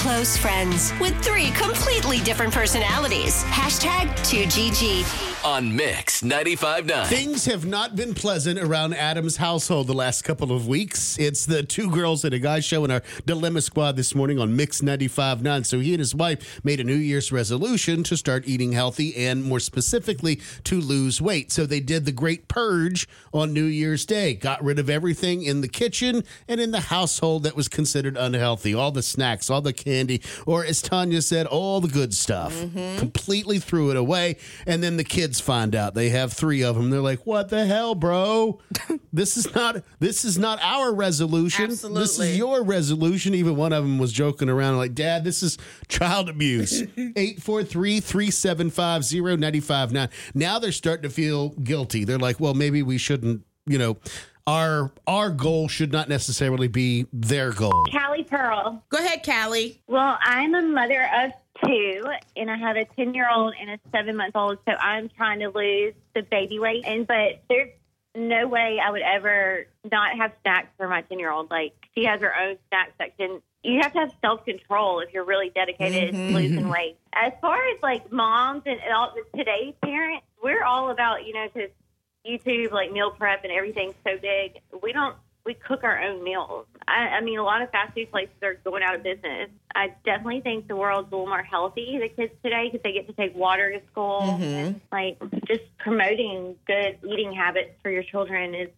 close friends with three completely different personalities. Hashtag 2GG. On Mix 95.9. Things have not been pleasant around Adam's household the last couple of weeks. It's the two girls and a guy show in our Dilemma Squad this morning on Mix 95.9. So he and his wife made a New Year's resolution to start eating healthy and more specifically to lose weight. So they did the great purge on New Year's Day, got rid of everything in the kitchen and in the household that was considered unhealthy, all the snacks, all the candy, or as Tanya said, all the good stuff. Mm-hmm. Completely threw it away. And then the kids find out they have three of them. They're like, "What the hell, bro? this is not this is not our resolution. This is your resolution." Even one of them was joking around like, "Dad, this is child abuse." 843-375-0959. Now they're starting to feel guilty. They're like, "Well, maybe we shouldn't, you know, our our goal should not necessarily be their goal." Callie Pearl. Go ahead, Callie. Well, I'm a mother of two, and I have a 10 year old and a seven month old, so I'm trying to lose the baby weight. And but there's no way I would ever not have snacks for my 10 year old. Like, she has her own snack section. You have to have self control if you're really dedicated to mm-hmm. losing weight. As far as like moms and all today's parents, we're all about, you know, because YouTube, like meal prep and everything's so big. We don't we cook our own meals. I, I mean, a lot of fast food places are going out of business. I definitely think the world's a little more healthy, the kids today, because they get to take water to school. And, like, just promoting good eating habits for your children is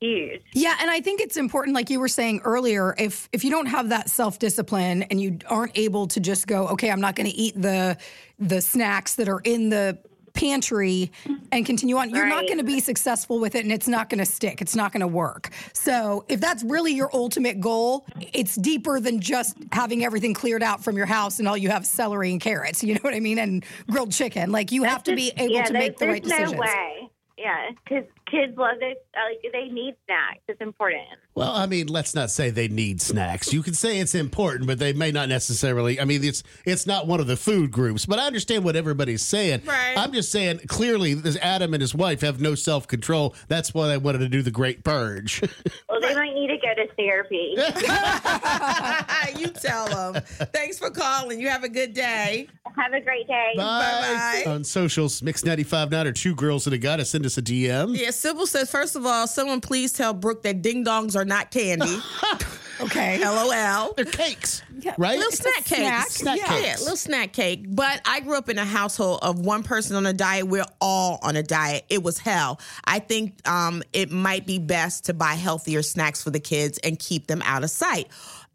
huge. Yeah, and I think it's important, like you were saying earlier, if if you don't have that self discipline and you aren't able to just go, okay, I'm not going to eat the the snacks that are in the pantry and continue on you're not going to be successful with it and it's not going to stick. It's not going to work. So if that's really your ultimate goal it's deeper than just having everything cleared out from your house and all you have celery and carrots you know what i mean and grilled chicken. Like you have to be able yeah, to make the right there's decisions. no way. Yeah, because kids love uh, Like, they need snacks. It's important. Well, I mean, let's not say they need snacks. You can say it's important, but they may not necessarily. I mean, it's it's not one of the food groups. But I understand what everybody's saying. Right. I'm just saying clearly, this Adam and his wife have no self control. That's why they wanted to do the Great Purge. Well, they might need to go to therapy. you tell them. Thanks for calling. You have a good day. Have a great day. Bye-bye. On socials, Mix 95.9 or two girls and a guy to send us a DM. Yeah, Sybil says, first of all, someone please tell Brooke that ding dongs are not candy. okay LOL. They're cakes, Yeah. right? Little snack snack. cakes. Snack yeah. cakes. Yeah, little snack cake. But I grew up in a household of one person on a diet. We're all on a diet. It was hell. I think um, it might be best to buy healthier snacks for the kids and keep them out of sight.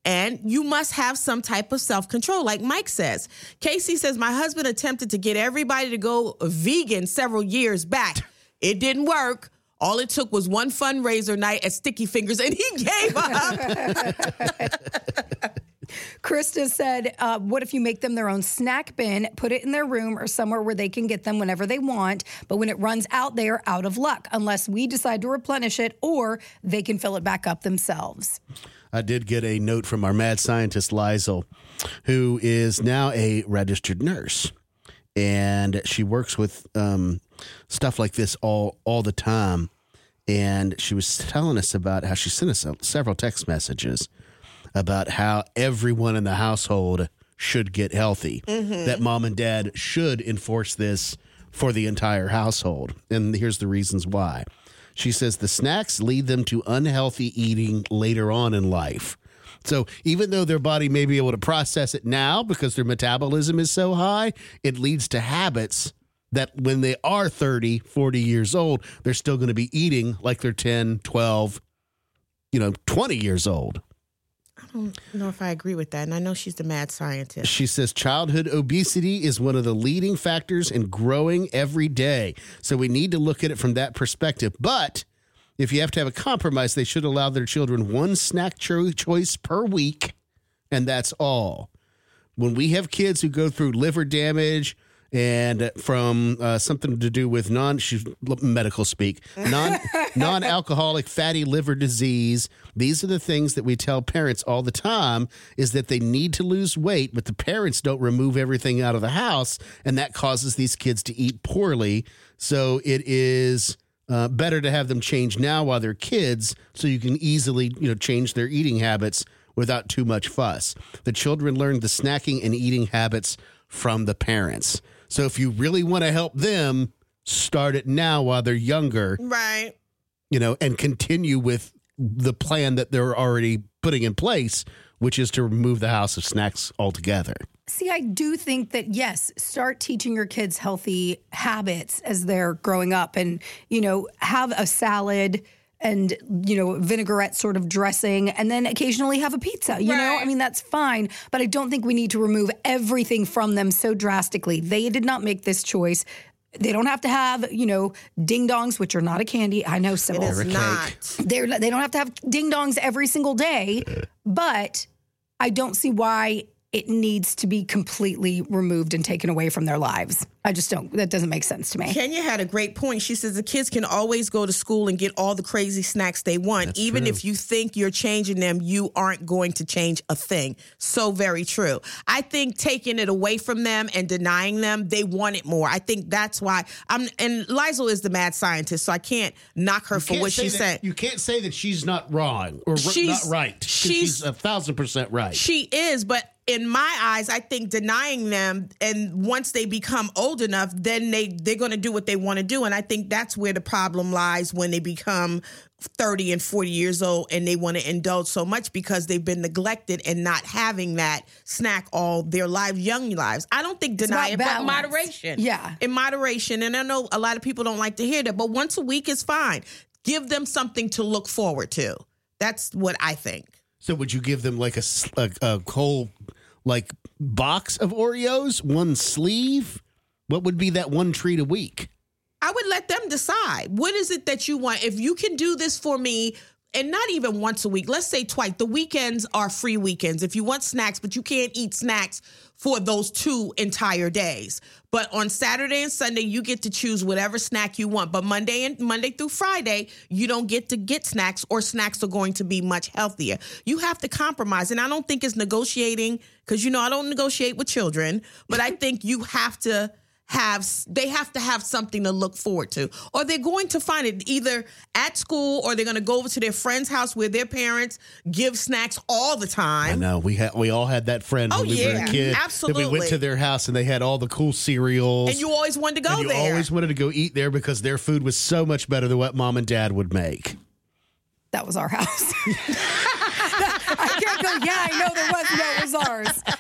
And you must have some type of self control, like Mike says. Casey says, My husband attempted to get everybody to go vegan several years back. It didn't work. All it took was one fundraiser night at Sticky Fingers, and he gave up. Krista said, uh, What if you make them their own snack bin, put it in their room or somewhere where they can get them whenever they want? But when it runs out, they are out of luck unless we decide to replenish it or they can fill it back up themselves. I did get a note from our mad scientist, Lizel, who is now a registered nurse. And she works with um, stuff like this all, all the time. And she was telling us about how she sent us several text messages about how everyone in the household should get healthy, mm-hmm. that mom and dad should enforce this for the entire household. And here's the reasons why. She says the snacks lead them to unhealthy eating later on in life. So even though their body may be able to process it now because their metabolism is so high, it leads to habits that when they are 30, 40 years old, they're still going to be eating like they're 10, 12, you know, 20 years old. I don't know if I agree with that. And I know she's the mad scientist. She says childhood obesity is one of the leading factors in growing every day. So we need to look at it from that perspective. But if you have to have a compromise, they should allow their children one snack cho- choice per week, and that's all. When we have kids who go through liver damage and from uh, something to do with non she's medical speak non non alcoholic fatty liver disease these are the things that we tell parents all the time is that they need to lose weight but the parents don't remove everything out of the house and that causes these kids to eat poorly so it is uh, better to have them change now while they're kids so you can easily you know change their eating habits without too much fuss. The children learn the snacking and eating habits from the parents. So if you really want to help them, start it now while they're younger, Right. you know, and continue with the plan that they're already putting in place, which is to remove the house of snacks altogether. See, I do think that yes, start teaching your kids healthy habits as they're growing up and, you know, have a salad and, you know, vinaigrette sort of dressing and then occasionally have a pizza. You know, I mean, that's fine, but I don't think we need to remove everything from them so drastically. They did not make this choice. They don't have to have, you know, ding dongs, which are not a candy. I know It Sybil. is Carrot not. They're, they don't have to have ding dongs every single day, but I don't see why it needs to be completely removed and taken away from their lives. I just don't, that doesn't make sense to me. Kenya had a great point. She says the kids can always go to school and get all the crazy snacks they want. Even true. if you think you're changing them, you aren't going to change a thing. So very true. I think taking it away from them and denying them, they want it more. I think that's why I'm and Lizel is the mad scientist, so I can't knock her for what she said. You can't say that she's not wrong or r- She's- not right. she's- she's a thousand percent right. She is, but in my eyes, I think denying them and once they become old enough, then they they're going to do what they want to do, and I think that's where the problem lies when they become. 30 and 40 years old and they want to indulge so much because they've been neglected and not having that snack all their lives young lives. I don't think deny it about but moderation. Yeah. in moderation and i know a lot of people don't like to hear that but once a week is fine. Give them something to look forward to. That's what i think. So would you give them like a a whole like box of Oreos, one sleeve? What would be that one treat a week? I would let them decide. What is it that you want? If you can do this for me, and not even once a week, let's say twice. The weekends are free weekends. If you want snacks, but you can't eat snacks for those two entire days. But on Saturday and Sunday, you get to choose whatever snack you want. But Monday and Monday through Friday, you don't get to get snacks, or snacks are going to be much healthier. You have to compromise. And I don't think it's negotiating, because you know I don't negotiate with children, but I think you have to have they have to have something to look forward to or they're going to find it either at school or they're going to go over to their friend's house where their parents give snacks all the time. I know we had we all had that friend Oh, when we were yeah. a kid. That we went to their house and they had all the cool cereals. and you always wanted to go and you there always wanted to go eat there because their food was so much better than what mom and dad would make. That was our house. I can't go, yeah, I know there was, no, it was ours.